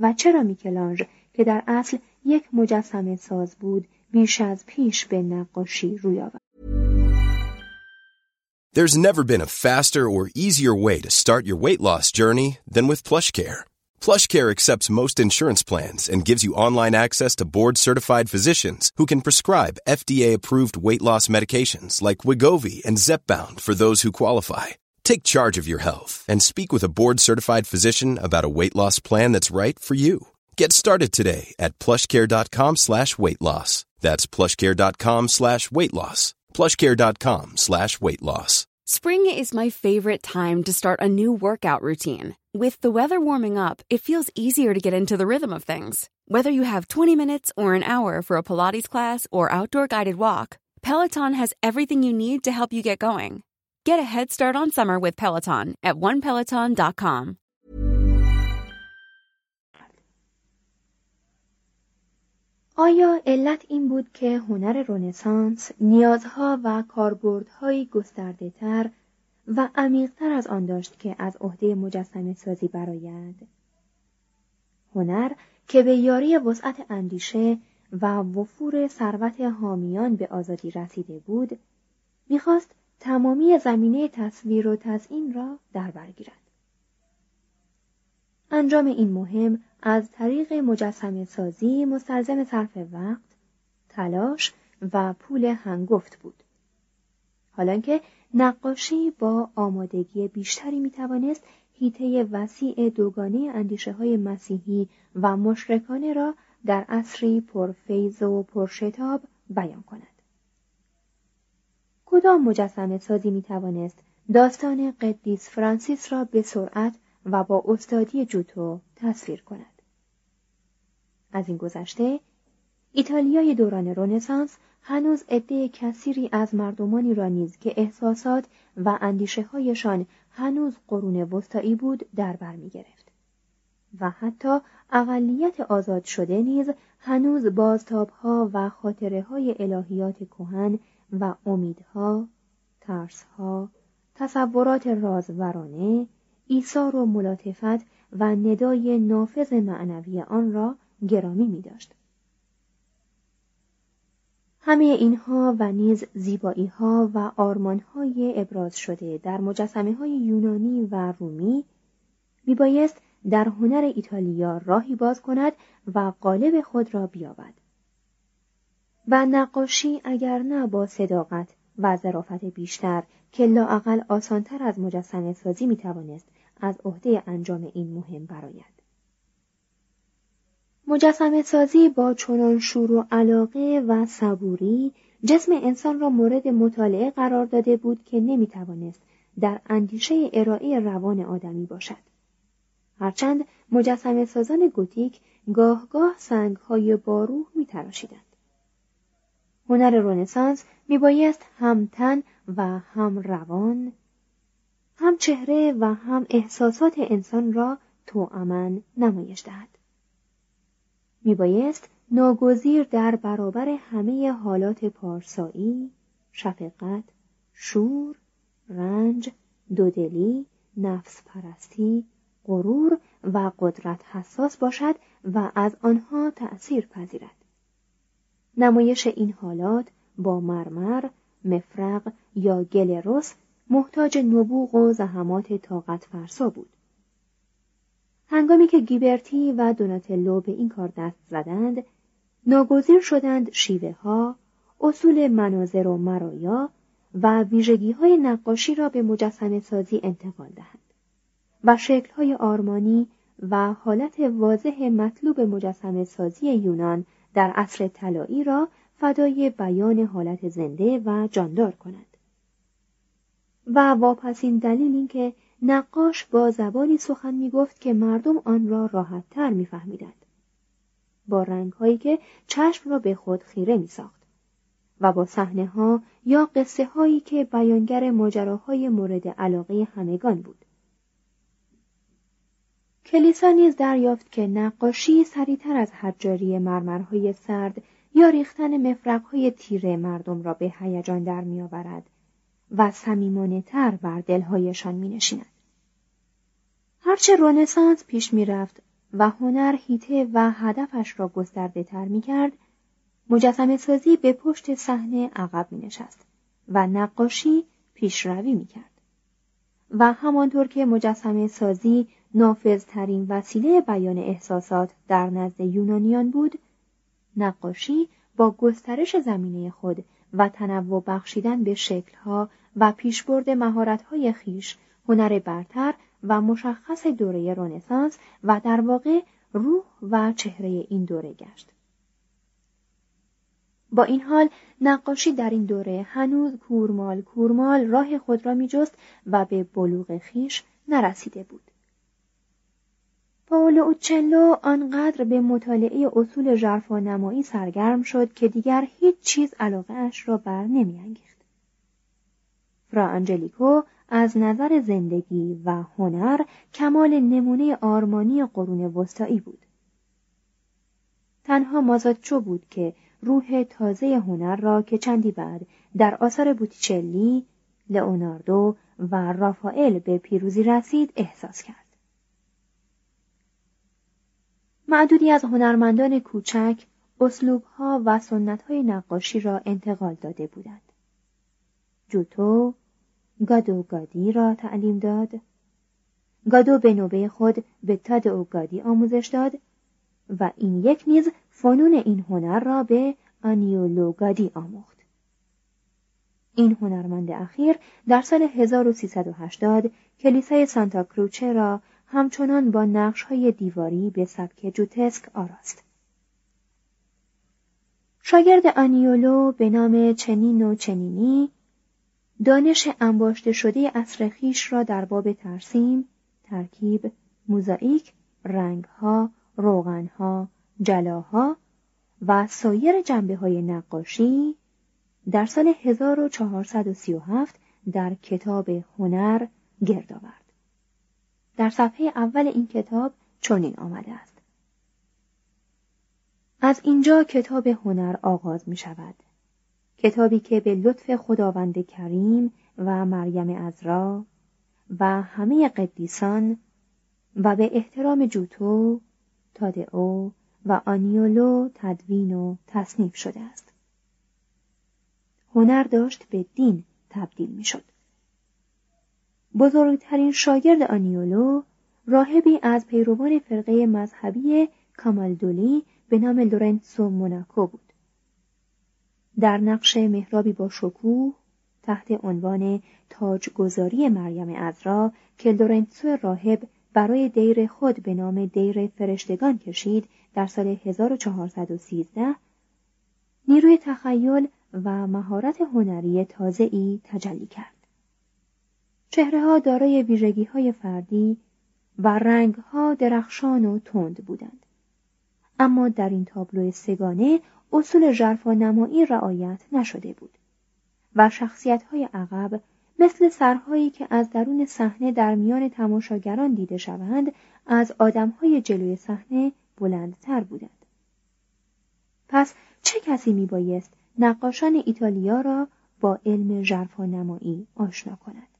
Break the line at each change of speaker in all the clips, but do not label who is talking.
و چرا میکلانژ که در اصل یک مجسمه ساز بود بیش از پیش به نقاشی روی آورد.
There's never been a faster or easier way to start your weight loss journey than with PlushCare. PlushCare accepts most insurance plans and gives you online access to board-certified physicians who can prescribe FDA-approved weight loss medications like Wigovi and Zepbound for those who qualify. Take charge of your health and speak with a board-certified physician about a weight loss plan that's right for you. Get started today at plushcare.com slash weight loss. That's plushcare.com slash weight loss. plushcare.com slash weight loss.
Spring is my favorite time to start a new workout routine. With the weather warming up, it feels easier to get into the rhythm of things. Whether you have 20 minutes or an hour for a Pilates class or outdoor guided walk, Peloton has everything you need to help you get going. Get a head start on summer with Peloton at onepeloton.com.
آیا علت این بود که هنر رنسانس نیازها و کاربردهایی گسترده تر و عمیقتر از آن داشت که از عهده مجسمه سازی برآید؟ هنر که به یاری وسعت اندیشه و وفور ثروت حامیان به آزادی رسیده بود می‌خواست تمامی زمینه تصویر و تزئین را در بر گیرد انجام این مهم از طریق مجسمه سازی مستلزم صرف وقت، تلاش و پول هنگفت بود. حالا که نقاشی با آمادگی بیشتری می توانست هیته وسیع دوگانه اندیشه های مسیحی و مشرکانه را در عصری پرفیض و پرشتاب بیان کند. کدام مجسمه سازی می توانست داستان قدیس فرانسیس را به سرعت و با استادی جوتو تصویر کند. از این گذشته ایتالیای دوران رنسانس هنوز عده کثیری از مردمانی را نیز که احساسات و اندیشه هایشان هنوز قرون وسطایی بود در بر می گرفت. و حتی اقلیت آزاد شده نیز هنوز بازتابها و خاطره های الهیات کهن و امیدها، ترسها، تصورات رازورانه، ایثار و ملاطفت و ندای نافذ معنوی آن را گرامی می داشت. همه اینها و نیز زیبایی ها و آرمان های ابراز شده در مجسمه های یونانی و رومی میبایست در هنر ایتالیا راهی باز کند و قالب خود را بیابد. و نقاشی اگر نه با صداقت و ظرافت بیشتر که لااقل آسانتر از مجسمه سازی می توانست از عهده انجام این مهم برآید. مجسمه سازی با چنان شور و علاقه و صبوری جسم انسان را مورد مطالعه قرار داده بود که نمی توانست در اندیشه ارائه روان آدمی باشد. هرچند مجسمه سازان گوتیک گاه گاه سنگ های باروح می تراشیدند. هنر رنسانس می بایست هم تن و هم روان هم چهره و هم احساسات انسان را توأمن نمایش دهد. میبایست ناگزیر در برابر همه حالات پارسایی شفقت شور رنج دودلی نفس پرستی غرور و قدرت حساس باشد و از آنها تأثیر پذیرد. نمایش این حالات با مرمر مفرق یا گل رس محتاج نبوغ و زحمات طاقت فرسا بود. هنگامی که گیبرتی و دوناتلو به این کار دست زدند ناگزیر شدند شیوه ها اصول مناظر و مرایا و ویژگی های نقاشی را به مجسم سازی انتقال دهند و شکل های آرمانی و حالت واضح مطلوب مجسم سازی یونان در عصر طلایی را فدای بیان حالت زنده و جاندار کنند و واپسین دلیل اینکه نقاش با زبانی سخن می گفت که مردم آن را راحتتر میفهمیدند. با رنگ هایی که چشم را به خود خیره می ساخت و با صحنه ها یا قصه هایی که بیانگر ماجراهای مورد علاقه همگان بود. کلیسا نیز دریافت که نقاشی سریعتر از حجاری مرمرهای سرد یا ریختن مفرقهای تیره مردم را به هیجان در میآورد و صمیمانه تر بر دلهایشان می نشیند. هرچه رونسانس پیش می رفت و هنر هیته و هدفش را گسترده تر می کرد، مجسم سازی به پشت صحنه عقب می نشست و نقاشی پیشروی می کرد. و همانطور که مجسم سازی نافذترین وسیله بیان احساسات در نزد یونانیان بود، نقاشی با گسترش زمینه خود و تنوع بخشیدن به شکلها و پیشبرد مهارت‌های خیش هنر برتر و مشخص دوره رنسانس و در واقع روح و چهره این دوره گشت. با این حال نقاشی در این دوره هنوز کورمال کورمال راه خود را میجست و به بلوغ خیش نرسیده بود. پاولو اوچلو آنقدر به مطالعه اصول ژرفا نمایی سرگرم شد که دیگر هیچ چیز علاقه اش را بر نمیانگیخت. فرا انجلیکو از نظر زندگی و هنر کمال نمونه آرمانی قرون وسطایی بود. تنها مازاچو بود که روح تازه هنر را که چندی بعد در آثار بوتیچلی، لئوناردو و رافائل به پیروزی رسید احساس کرد. معدودی از هنرمندان کوچک اسلوبها و سنتهای نقاشی را انتقال داده بودند. جوتو گادو گادی را تعلیم داد گادو به نوبه خود به تاد او گادی آموزش داد و این یک نیز فنون این هنر را به آنیولو گادی آموخت این هنرمند اخیر در سال 1380 کلیسای سانتا کروچه را همچنان با نقش های دیواری به سبک جوتسک آراست. شاگرد آنیولو به نام چنینو چنینی دانش انباشته شده اصر خیش را در باب ترسیم، ترکیب، موزاییک، رنگها، روغنها، جلاها و سایر جنبه های نقاشی در سال 1437 در کتاب هنر گرد آورد. در صفحه اول این کتاب چنین آمده است. از اینجا کتاب هنر آغاز می شود. کتابی که به لطف خداوند کریم و مریم ازرا و همه قدیسان و به احترام جوتو، تادئو و آنیولو تدوین و تصنیف شده است. هنر داشت به دین تبدیل می شد. بزرگترین شاگرد آنیولو راهبی از پیروان فرقه مذهبی کامالدولی به نام لورنسو موناکو بود. در نقش مهرابی با شکوه تحت عنوان تاجگذاری مریم عذرا که لورنسو راهب برای دیر خود به نام دیر فرشتگان کشید در سال 1413 نیروی تخیل و مهارت هنری تازه‌ای تجلی کرد. چهره ها دارای ویژگی های فردی و رنگ ها درخشان و تند بودند. اما در این تابلو سگانه اصول ژرفا نمایی رعایت نشده بود و شخصیت های عقب مثل سرهایی که از درون صحنه در میان تماشاگران دیده شوند از آدمهای جلوی صحنه بلندتر بودند پس چه کسی می بایست نقاشان ایتالیا را با علم ژرفانمایی آشنا کند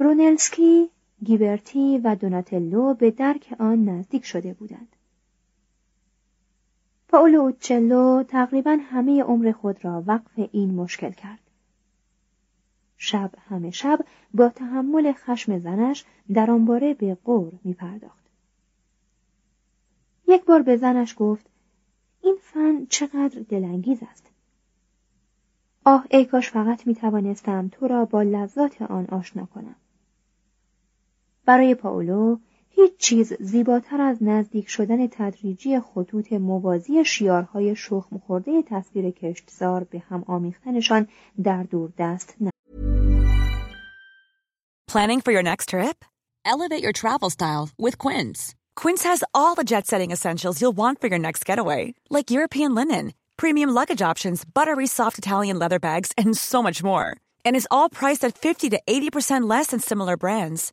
برونلسکی گیبرتی و دوناتلو به درک آن نزدیک شده بودند پاولو اوچلو تقریبا همه عمر خود را وقف این مشکل کرد شب همه شب با تحمل خشم زنش در آن باره به قور می پرداخت. یک بار به زنش گفت این فن چقدر دلانگیز است. آه ای کاش فقط می توانستم تو را با لذات آن آشنا کنم. برای پاولو هیچ چیز زیباتر از نزدیک شدن تدریجی خطوط موازی شیارهای شخم خورده تصویر کشتزار به هم آمیختنشان در دور دست نه.
Planning for your next trip? Elevate your travel style with Quince. Quince has all the jet-setting essentials you'll want for your next getaway, like European linen, premium luggage options, buttery soft Italian leather bags, and so much more. And is all priced at 50 to 80% less than similar brands.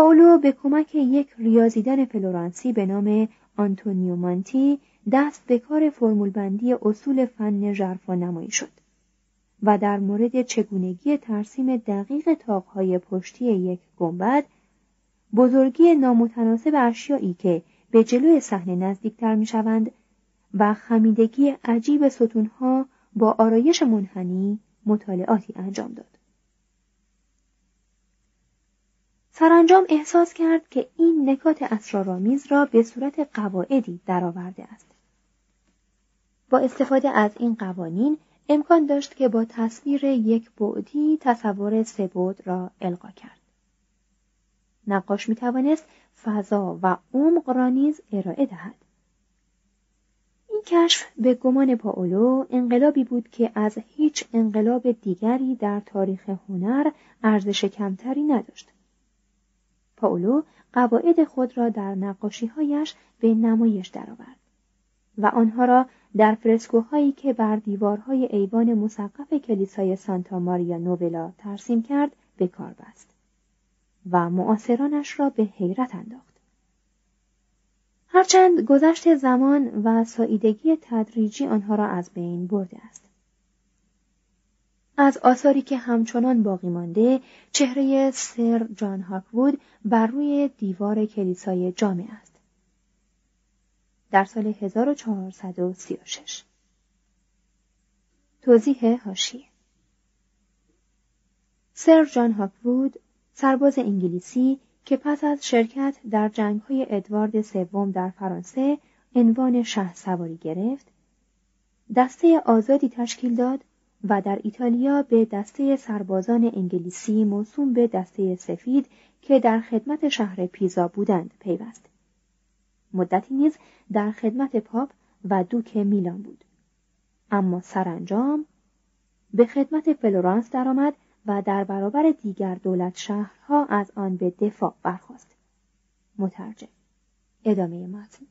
پاولو به کمک یک ریاضیدان فلورانسی به نام آنتونیو مانتی دست به کار فرمول بندی اصول فن ژرفانمایی شد و در مورد چگونگی ترسیم دقیق تاقهای پشتی یک گنبد بزرگی نامتناسب اشیایی که به جلوی صحنه نزدیکتر می‌شوند و خمیدگی عجیب ستونها با آرایش منحنی مطالعاتی انجام داد. سرانجام احساس کرد که این نکات اسرارآمیز را به صورت قواعدی درآورده است. با استفاده از این قوانین امکان داشت که با تصویر یک بعدی تصور سه بعد را القا کرد. نقاش می توانست فضا و عمق را نیز ارائه دهد. این کشف به گمان پاولو انقلابی بود که از هیچ انقلاب دیگری در تاریخ هنر ارزش کمتری نداشت. پاولو قواعد خود را در نقاشیهایش به نمایش درآورد و آنها را در فرسکوهایی که بر دیوارهای ایوان مسقف کلیسای سانتا ماریا نوولا ترسیم کرد به کار بست و معاصرانش را به حیرت انداخت. هرچند گذشت زمان و ساییدگی تدریجی آنها را از بین برده است. از آثاری که همچنان باقی مانده چهره سر جان هاکوود بر روی دیوار کلیسای جامع است. در سال 1436 توضیح هاشیه سر جان هاکوود سرباز انگلیسی که پس از شرکت در جنگهای ادوارد سوم در فرانسه عنوان شه سواری گرفت دسته آزادی تشکیل داد و در ایتالیا به دسته سربازان انگلیسی موسوم به دسته سفید که در خدمت شهر پیزا بودند پیوست. مدتی نیز در خدمت پاپ و دوک میلان بود. اما سرانجام به خدمت فلورانس درآمد و در برابر دیگر دولت شهرها از آن به دفاع برخواست. مترجم ادامه متن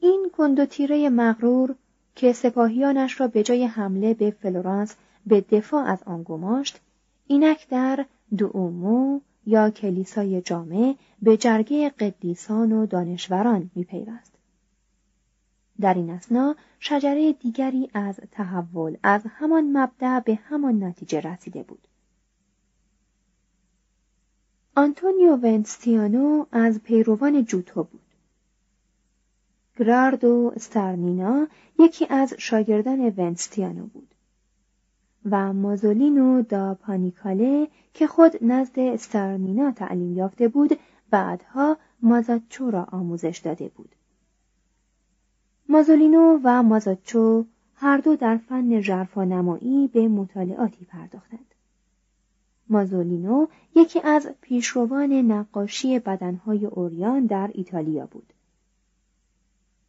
این کندوتیره مغرور که سپاهیانش را به جای حمله به فلورانس به دفاع از آن گماشت اینک در دومو یا کلیسای جامع به جرگه قدیسان و دانشوران میپیوست در این اسنا شجره دیگری از تحول از همان مبدع به همان نتیجه رسیده بود آنتونیو ونستیانو از پیروان جوتو بود. گراردو استرنینا یکی از شاگردان ونستیانو بود. و مازولینو دا پانیکاله که خود نزد استرنینا تعلیم یافته بود بعدها مازاچو را آموزش داده بود. مازولینو و مازاچو هر دو در فن نمایی به مطالعاتی پرداختند. مازولینو یکی از پیشروان نقاشی بدنهای اوریان در ایتالیا بود.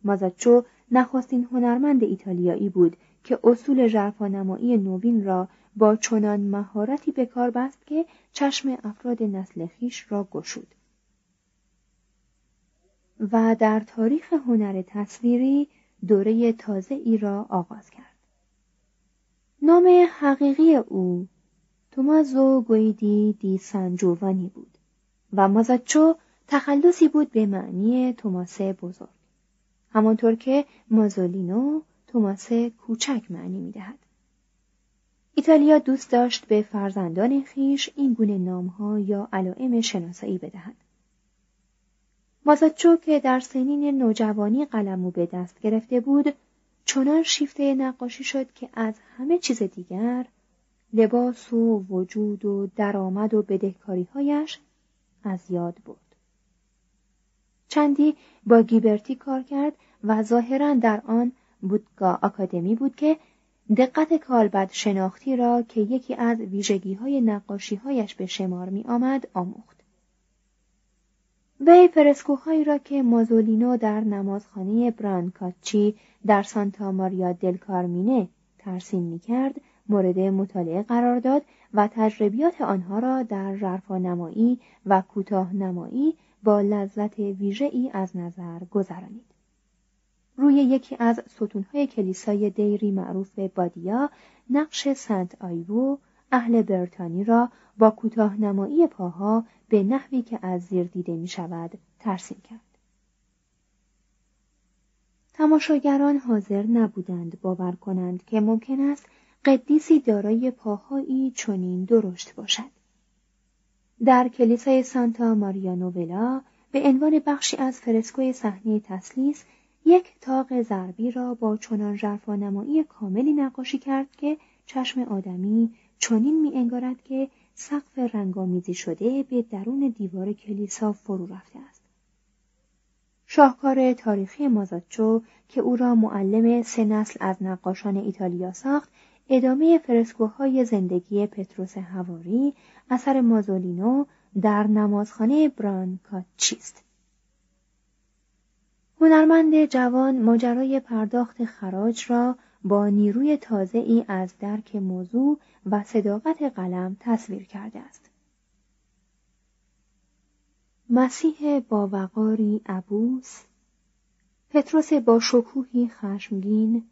مازاچو نخستین هنرمند ایتالیایی بود که اصول ژرفانمایی نوین را با چنان مهارتی به کار بست که چشم افراد نسل خیش را گشود. و در تاریخ هنر تصویری دوره تازه ای را آغاز کرد. نام حقیقی او تومازو گویدی دی سانجووانی بود و مازاچو تخلصی بود به معنی توماسه بزرگ. همانطور که مازولینو توماسه کوچک معنی می دهد. ایتالیا دوست داشت به فرزندان خیش این گونه نامها یا علائم شناسایی بدهد. مازاچو که در سنین نوجوانی قلمو به دست گرفته بود چنان شیفته نقاشی شد که از همه چیز دیگر لباس و وجود و درآمد و بدهکاریهایش از یاد برد. چندی با گیبرتی کار کرد و ظاهرا در آن بودگا آکادمی بود که دقت کالبد شناختی را که یکی از ویژگی های نقاشی هایش به شمار می آمد آموخت. وی فرسکوهایی را که مازولینو در نمازخانه برانکاچی در سانتا ماریا دل کارمینه ترسیم می کرد مورد مطالعه قرار داد و تجربیات آنها را در ژرفا نمایی و کوتاه نمایی با لذت ویژه ای از نظر گذرانید. روی یکی از ستونهای کلیسای دیری معروف به بادیا نقش سنت آیوو اهل برتانی را با کوتاه نمایی پاها به نحوی که از زیر دیده می شود ترسیم کرد. تماشاگران حاضر نبودند باور کنند که ممکن است قدیسی دارای پاهایی چنین درشت باشد. در کلیسای سانتا ماریا نوولا به عنوان بخشی از فرسکوی صحنه تسلیس یک تاق ضربی را با چنان ژرفانمایی کاملی نقاشی کرد که چشم آدمی چنین می انگارد که سقف رنگامیزی شده به درون دیوار کلیسا فرو رفته است. شاهکار تاریخی مازاچو که او را معلم سه نسل از نقاشان ایتالیا ساخت ادامه فرسکوهای زندگی پتروس هواری اثر مازولینو در نمازخانه برانکاچیست. هنرمند جوان ماجرای پرداخت خراج را با نیروی تازه ای از درک موضوع و صداقت قلم تصویر کرده است. مسیح با وقاری عبوس پتروس با شکوهی خشمگین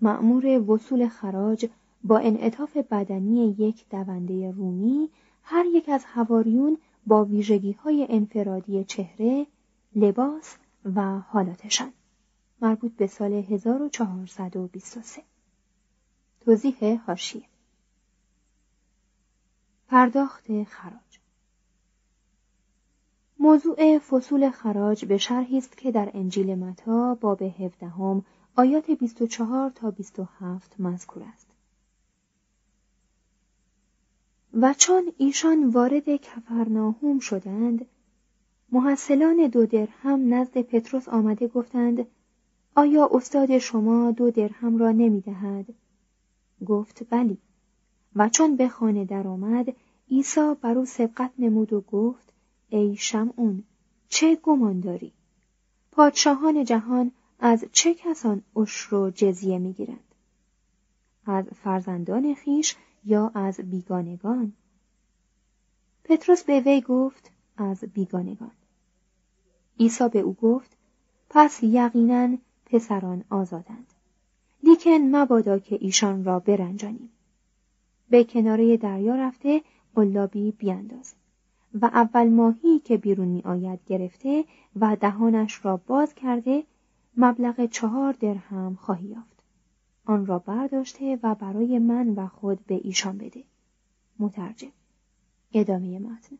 مأمور وصول خراج با انعطاف بدنی یک دونده رومی هر یک از هواریون با ویژگی های انفرادی چهره، لباس و حالاتشان. مربوط به سال 1423 توضیح هاشیه پرداخت خراج. موضوع فصول خراج به شرحی است که در انجیل متا باب 17 آیات 24 تا 27 مذکور است. و چون ایشان وارد کفرناهوم شدند محصلان دو درهم نزد پتروس آمده گفتند آیا استاد شما دو درهم را نمی دهد؟ گفت بلی. و چون به خانه درآمد عیسی بر او سبقت نمود و گفت ای شمعون چه گمان داری؟ پادشاهان جهان از چه کسان عشر و جزیه می‌گیرند؟ از فرزندان خیش یا از بیگانگان؟ پتروس به وی گفت از بیگانگان. عیسی به او گفت پس یقینا پسران آزادند. لیکن مبادا که ایشان را برنجانیم. به کناره دریا رفته قلابی بیانداز و اول ماهی که بیرون می آید گرفته و دهانش را باز کرده مبلغ چهار درهم خواهی یافت. آن را برداشته و برای من و خود به ایشان بده. مترجم. ادامه متن.